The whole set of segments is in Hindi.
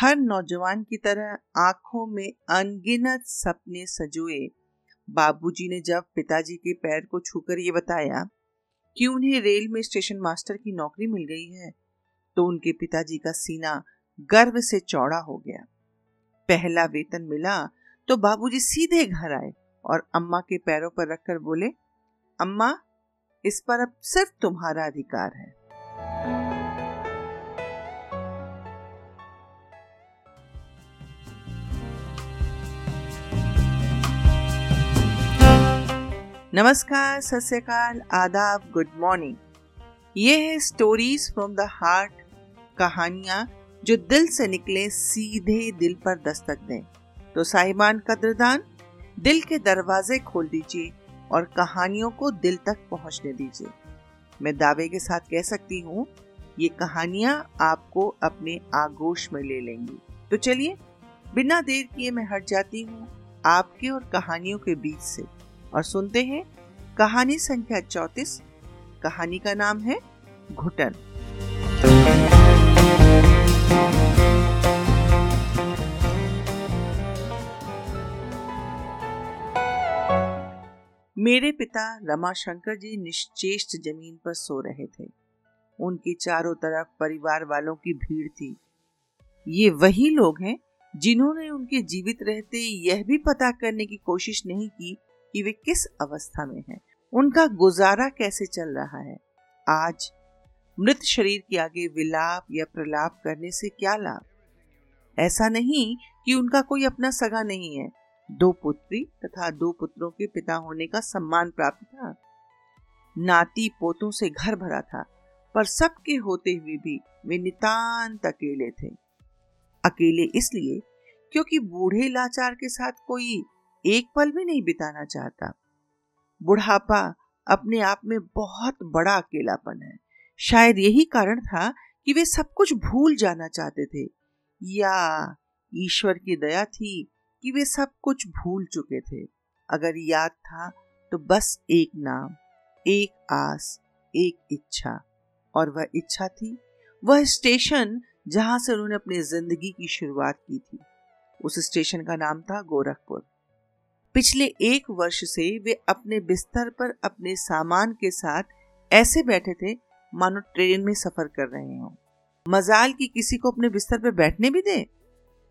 हर नौजवान की तरह आँखों में अनगिनत सपने सजोए। बाबूजी ने जब पिताजी के पैर को छूकर ये बताया कि उन्हें रेल में स्टेशन मास्टर की नौकरी मिल गई है तो उनके पिताजी का सीना गर्व से चौड़ा हो गया। पहला वेतन मिला तो बाबूजी सीधे घर आए और अम्मा के पैरों पर रखकर बोले, अम्मा, इस पर अब सिर्फ़ तुम्हारा अधिकार है। नमस्कार, सत आदाब, गुड मॉर्निंग। ये है स्टोरीज फ्रॉम द हार्ट कहानियाँ जो दिल से निकले, सीधे दिल पर दस्तक दें। तो साहिबान कदरदान, दिल के दरवाजे खोल दीजिए और कहानियों को दिल तक पहुँचने दीजिए। मैं दावे के साथ कह सकती हूँ, ये कहानियाँ आपको अपने आगोश में ले लेंगी। तो चलिए, बिना देर किए मैं हट जाती हूँ आपके और कहानियों के बीच से। और सुनते हैं कहानी संख्या चौतीस। कहानी का नाम है घुटन। मेरे पिता रमाशंकर जी निश्चेष्ट ज़मीन पर सो रहे थे। उनके चारों तरफ़ परिवार वालों की भीड़ थी। ये वही लोग हैं जिन्होंने उनके जीवित रहते यह भी पता करने की कोशिश नहीं की कि वे किस अवस्था में हैं? उनका गुजारा कैसे चल रहा है? आज मृत शरीर के आगे विलाप या प्रलाप करने से क्या लाभ? ऐसा नहीं कि उनका कोई अपना सगा नहीं है। दो पुत्री तथा दो पुत्रों के पिता होने का सम्मान प्राप्त था। नाती पोतों से घर भरा था, पर सबके होते हुए भी वे नितांत अकेले थे। अकेले इसलिए क्योंकि बूढ़े लाचार के साथ कोई एक पल भी नहीं बिताना चाहता। बुढ़ापा अपने आप में बहुत बड़ा अकेलापन है। शायद यही कारण था कि वे सब कुछ भूल जाना चाहते थे। या ईश्वर की दया थी कि वे सब कुछ भूल चुके थे। अगर याद था तो बस एक नाम, एक आस, एक इच्छा। और वह इच्छा थी, वह स्टेशन जहाँ से उन्होंने अपनी ज़िंदगी की शुरुआत की थी। उस स्टेशन का नाम था गोरखपुर। पिछले एक वर्ष से वे अपने बिस्तर पर अपने सामान के साथ ऐसे बैठे थे, मानो ट्रेन में सफ़र कर रहे हो। मजाल की किसी को अपने बिस्तर पर बैठने भी दे?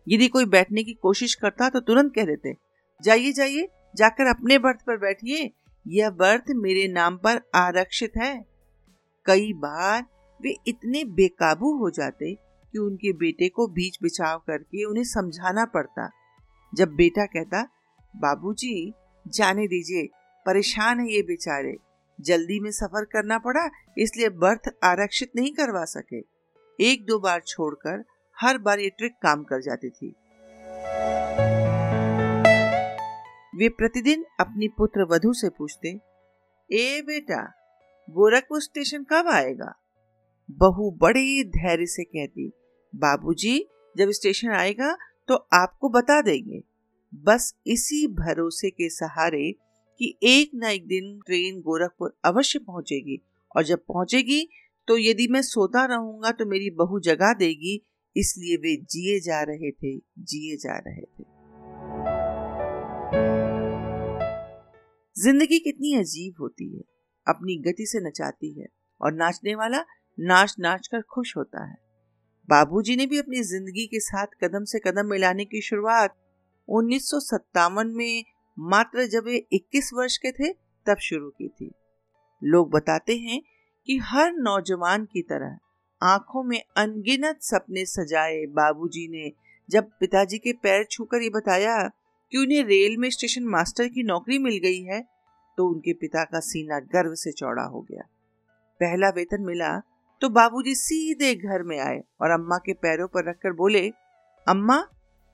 यदि कोई बैठने की कोशिश करता तो तुरंत कह देते, जाइए जाइए, जाकर अपने बर्थ पर बैठिए, यह बर्थ मेरे नाम पर आरक्षित है। कई बार वे इतने बेकाबू हो जाते कि उनके बेटे को बीच बिछाव करके उन्हें समझाना पड़ता। जब बेटा कहता बाबूजी, जाने दीजिए। परेशान है ये बेचारे। जल्दी में सफ़र करना पड़ा, इसलिए बर्थ आरक्षित नहीं करवा सके। एक दो बार छोड़कर हर बार ये ट्रिक काम कर जाती थी। वे प्रतिदिन अपनी पुत्र वधु से पूछते, ए बेटा, गोरखपुर स्टेशन कब आएगा? बहू बड़े धैर्य से कहती, बाबूजी, जब स्टेशन आएगा तो आपको बता देंगे। बस इसी भरोसे के सहारे कि एक न एक दिन ट्रेन गोरखपुर अवश्य पहुंचेगी। और जब पहुंचेगी तो यदि मैं सोता रहूँगा तो मेरी बहू जगा देगी। इसलिए वे जिए जा रहे थे, जिए जा रहे थे। ज़िंदगी कितनी अजीब होती है। अपनी गति से नचाती है और नाचने वाला नाच नाच कर खुश होता है। बाबूजी ने भी अपनी ज़िंदगी के साथ कदम से कदम मिलाने की शुरुआत उन्नीस सौ सत्तावन में मात्र जब वे 21 वर्ष के थे, तब शुरू की थी। लोग बताते हैं कि हर नौजवान की तरह आँखों में अनगिनत सपने सजाए बाबूजी ने, जब पिताजी के पैर छूकर ये बताया कि उन्हें रेल में स्टेशन मास्टर की नौकरी मिल गई है तो उनके पिता का सीना गर्व से चौड़ा हो गया। पहला वेतन मिला तो बाबूजी सीधे घर में आए और अम्मा के पैरों पर रखकर बोले, अम्मा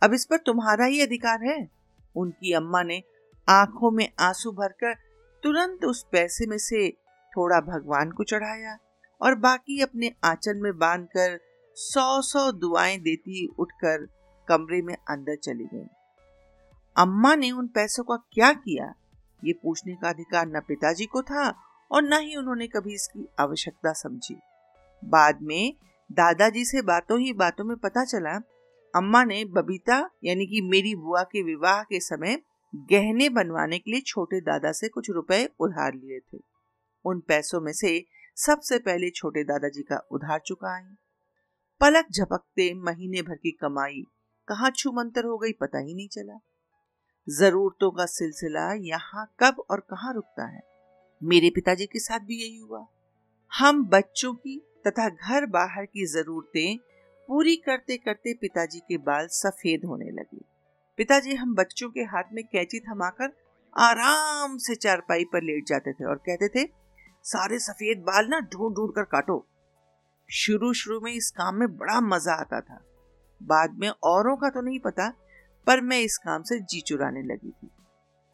अब इस पर तुम्हारा ही अधिकार है। उनकी अम्मा ने आँखों में आँसू भरकर तुरंत उस पैसे में से थोड़ा भगवान को चढ़ाया और बाकी अपने आंचल में बांधकर सौ सौ दुआएँ देती उठकर कमरे में अंदर चली गई। अम्मा ने उन पैसों का क्या किया? ये पूछने का अधिकार न पिताजी को था और न ही उन्होंने कभी इसकी आवश्यकता समझी। बाद में दादाजी से बातों ही बातों में पता चला अम्मा ने बबीता, यानी कि मेरी बुआ के विवाह के समय गहने बनवाने के लिए छोटे दादा से कुछ रुपए उधार लिए थे। उन पैसों में से सबसे पहले छोटे दादाजी का उधार चुकाई। पलक झपकते महीने भर की कमाई कहाँ छुमंतर हो गई पता ही नहीं चला। जरूरतों का सिलसिला यहाँ कब और कहाँ रुकता है? मेरे पिताजी के साथ भी यही हुआ। हम बच्चों की तथा घर बाहर की जरूरतें पूरी करते करते पिताजी के बाल सफ़ेद होने लगे। पिताजी हम बच्चों के हाथ में कैची थमाकर आराम से चारपाई पर लेट जाते थे और कहते थे, सारे सफ़ेद बाल ना ढूंढ ढूंढ कर काटो। शुरू शुरू में इस काम में बड़ा मज़ा आता था। बाद में औरों का तो नहीं पता, पर मैं इस काम से जी चुराने लगी थी।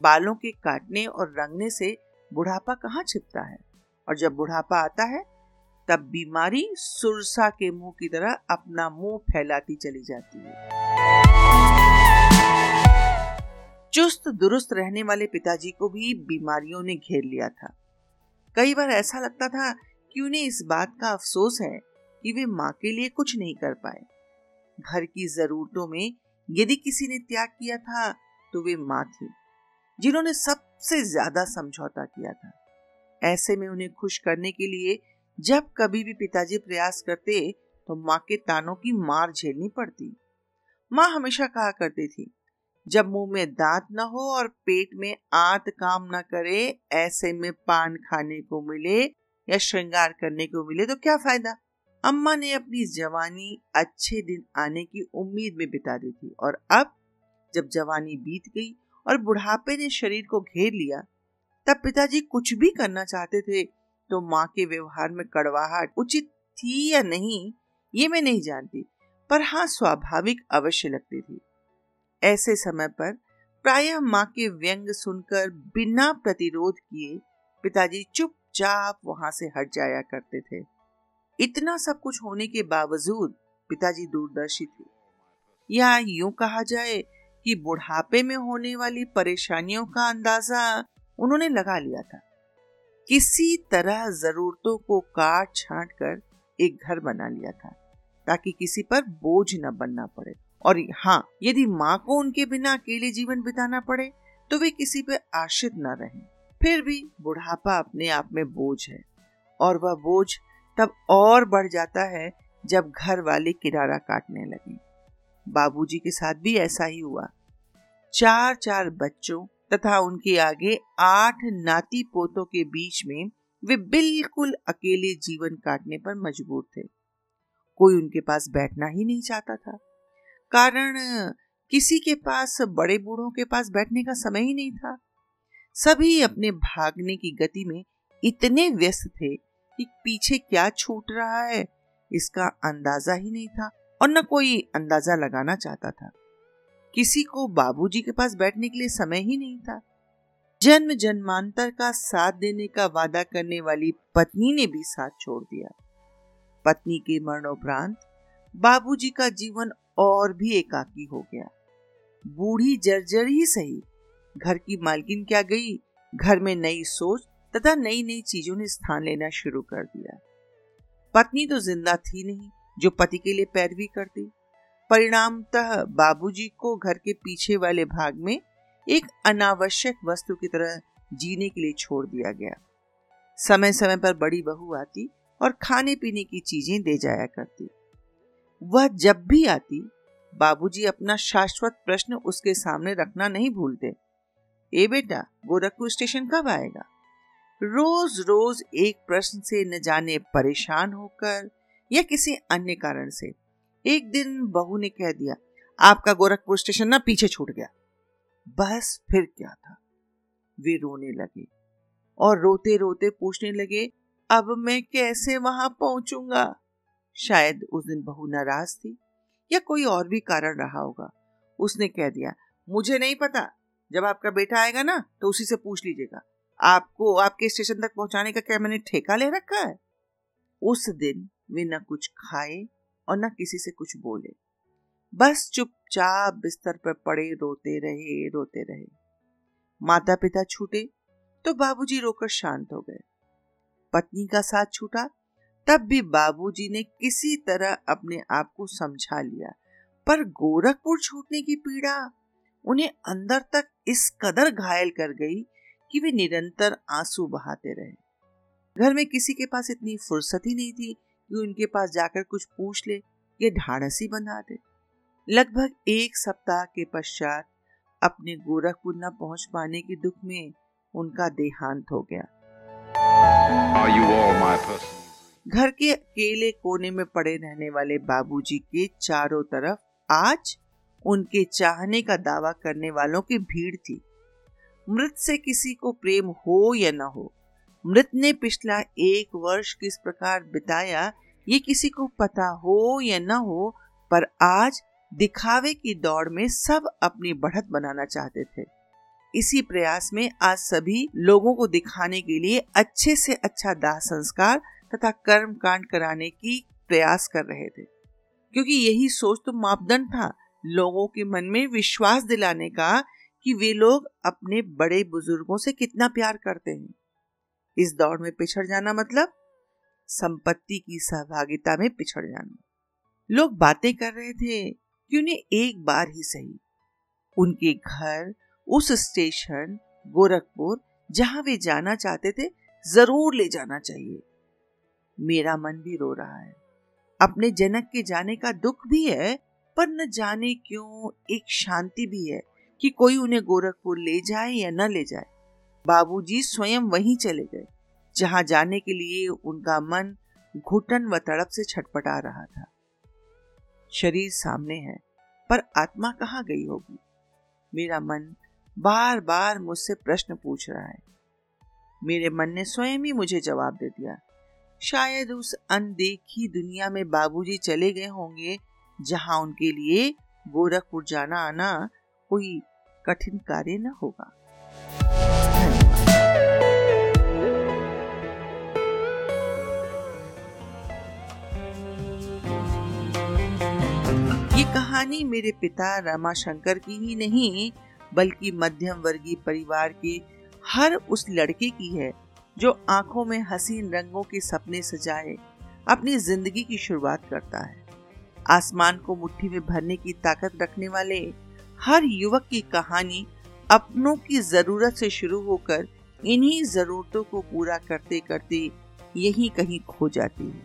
बालों के काटने और रंगने से बुढ़ापा कहाँ छिपता है? और जब बुढ़ापा आता है तब बीमारी सुरसा के मुँह की तरह अपना मुँह फैलाती चली जाती है। चुस्त, दुरुस्त रहने वाले पिताजी को भी बीमारियों ने घेर लिया था। कई बार ऐसा लगता था कि उन्हें इस बात का अफसोस है कि वे माँ के लिए कुछ नहीं कर पाए। घर की जरूरतों में यदि किसी ने त्याग किया था तो वे माँ थी, जिन्होंने सबसे ज़्यादा समझौता किया था। ऐसे में उन्हें खुश करने के लिए जब कभी भी पिताजी प्रयास करते तो माँ के तानों की मार झेलनी पड़ती। माँ हमेशा कहा करती थी, जब मुँह में दांत न हो और पेट में आंत काम न करे, ऐसे में पान खाने को मिले या श्रृंगार करने को मिले तो क्या फ़ायदा? अम्मा ने अपनी जवानी अच्छे दिन आने की उम्मीद में बिता दी थी और अब, जब जवानी बीत गई और बुढ़ापे ने शरीर को घेर लिया, तब पिताजी कुछ भी करना चाहते थे तो माँ के व्यवहार में कड़वाहट उचित थी या नहीं, ये मैं नहीं जानती, पर हाँ स्वाभाविक अवश्य लगती थी। ऐसे समय पर प्रायः माँ के व्यंग सुनकर बिना प्रतिरोध किए पिताजी चुपचाप वहाँ से हट जाया करते थे। इतना सब कुछ होने के बावजूद पिताजी दूरदर्शी थे। या यूँ कहा जाए कि बुढ़ापे में होने वाली परेशानियों का अंदाज़ा उन्होंने लगा लिया था। किसी तरह जरूरतों को काट छांट कर एक घर बना लिया था, ताकि किसी पर बोझ न बनना पड़े। और हाँ यदि माँ को उनके बिना अकेले जीवन बिताना पड़े तो वे किसी पर आश्रित न रहें। फिर भी बुढ़ापा अपने आप में बोझ है, और वह बोझ तब और बढ़ जाता है जब घर वाले किरारा काटने लगे। बाबूजी के साथ भी ऐसा ही हुआ। चार चार बच्चों तथा उनके आगे आठ नाती पोतों के बीच में वे बिल्कुल अकेले जीवन काटने पर मजबूर थे। कोई उनके पास बैठना ही नहीं चाहता था। कारण, किसी के पास बड़े बूढ़ों के पास बैठने का समय ही नहीं था। सभी अपने भागने की गति में इतने व्यस्त थे कि पीछे क्या छूट रहा है, इसका अंदाज़ा ही नहीं था और न कोई अंदाज़ा लगाना चाहता था। किसी को बाबूजी के पास बैठने के लिए समय ही नहीं था। जन्म जन्मांतर का साथ देने का वादा करने वाली पत्नी ने भी साथ छोड़ दिया। पत्नी के मरणोपरांत बाबूजी का जीवन और भी एकाकी हो गया। बूढ़ी जर्जर ही सही। घर की मालकिन क्या गई? घर में नई सोच तथा नई नई चीज़ों ने स्थान लेना शुरू कर दिया। पत्नी तो ज़िंदा थी नहीं, जो पति के लिए पैरवी करती। परिणामतः बाबूजी को घर के पीछे वाले भाग में एक अनावश्यक वस्तु की तरह जीने के लिए छोड़ दिया गया। समय समय पर बड़ी बहू आती और खाने पीने की चीज़ें दे जाया करती। वह जब भी आती, बाबूजी अपना शाश्वत प्रश्न उसके सामने रखना नहीं भूलते। ए बेटा, गोरखपुर स्टेशन कब आएगा? रोज रोज एक प्रश्न से न जाने परेशान होकर या किसी अन्य कारण से। एक दिन बहू ने कह दिया, आपका गोरखपुर स्टेशन ना पीछे छूट गया। बस फिर क्या था? वे रोने लगे और रोते रोते पूछने लगे, अब मैं कैसे वहाँ पहुंचूँगा? शायद उस दिन बहू नाराज़ थी या कोई और भी कारण रहा होगा। उसने कह दिया, मुझे नहीं पता, जब आपका बेटा आएगा ना तो उसी से पूछ लीजिएगा। आपको आपके स्टेशन तक पहुँचाने का क्या मैंने ठेका ले रखा है? उस दिन वे न कुछ खाए और न किसी से कुछ बोले। बस चुपचाप बिस्तर पर पड़े, रोते रहे रोते रहे। माता पिता छूटे तो बाबूजी रोकर शांत हो गए। पत्नी का साथ छूटा, तब भी बाबूजी ने किसी तरह अपने आप को समझा लिया। पर गोरखपुर छूटने की पीड़ा उन्हें अंदर तक इस कदर घायल कर गई कि वे निरंतर आँसू बहाते रहे। घर में किसी के पास इतनी फुर्सत ही नहीं थी कि उनके पास जाकर कुछ पूछ ले या ढाढ़सी बंधा दे। लगभग एक सप्ताह के पश्चात अपने गोरखपुर न पहुँच पाने के दुख में उनका देहांत हो गया। घर के अकेले कोने में पड़े रहने वाले बाबूजी के चारों तरफ़ आज उनके चाहने का दावा करने वालों की भीड़ थी। मृत से किसी को प्रेम हो या न हो मृत ने पिछला एक वर्ष किस प्रकार बिताया, ये किसी को पता हो या न हो, पर आज दिखावे की दौड़ में सब अपनी बढ़त बनाना चाहते थे। इसी प्रयास में आज सभी लोगों को दिखाने के लिए अच्छे से अच्छा दाह संस्कार तथा कर्म कांड कराने की प्रयास कर रहे थे। क्योंकि यही सोच तो मापदंड था लोगों के मन में विश्वास दिलाने का कि वे लोग अपने बड़े बुज़ुर्गों से कितना प्यार करते हैं। इस दौड़ में पिछड़ जाना मतलब संपत्ति की सहभागिता में पिछड़ जाना। लोग बातें कर रहे थे कि उन्हें एक बार ही सही। उनके घर, उस स्टेशन, गोरखपुर, जहाँ वे जाना चाहते थे, ज़रूर ले जाना चाहिए। मेरा मन भी रो रहा है। अपने जनक के जाने का दुख भी है, पर न जाने क्यों एक शांति भी है कि कोई उन्हें गोरखपुर ले जाए या न ले जाए। बाबूजी स्वयं वहीं चले गए, जहाँ जाने के लिए उनका मन घुटन व तड़प से छटपटा रहा था। शरीर सामने है, पर आत्मा कहाँ गई होगी? मेरा मन बार बार मुझसे प्रश्न पूछ रहा है। मेरे मन ने स्वयं ही मुझे जवाब दे दिया। शायद उस अनदेखी दुनिया में बाबूजी चले गए होंगे, जहाँ उनके लिए गोरखपुर जाना आना कोई कठिन कार्य न होगा। कहानी मेरे पिता रामाशंकर की ही नहीं, बल्कि मध्यम वर्गीय परिवार के हर उस लड़के की है, जो आँखों में हसीन रंगों के सपने सजाए, अपनी ज़िंदगी की शुरुआत करता है। आसमान को मुट्ठी में भरने की ताकत रखने वाले हर युवक की कहानी अपनों की ज़रूरत से शुरू होकर इन्हीं जरूरतों को पूरा करते करते यही कहीं खो जाती है।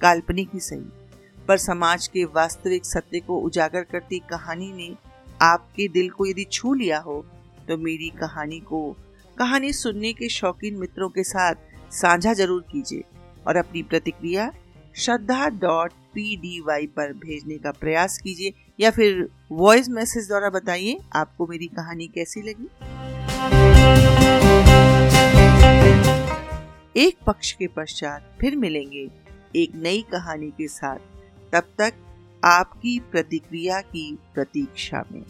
काल्पनिक ही सही। पर समाज के वास्तविक सत्य को उजागर करती कहानी ने आपके दिल को यदि छू लिया हो तो मेरी कहानी को, कहानी सुनने के शौकीन मित्रों के साथ साझा ज़रूर कीजिए और अपनी प्रतिक्रिया Shraddha dot P D Y पर भेजने का प्रयास कीजिए या फिर वॉइस मैसेज द्वारा बताइए आपको मेरी कहानी कैसी लगी। एक पक्ष के पश्चात फिर मिलेंगे एक नई कहानी के साथ। तब तक आपकी प्रतिक्रिया की प्रतीक्षा में।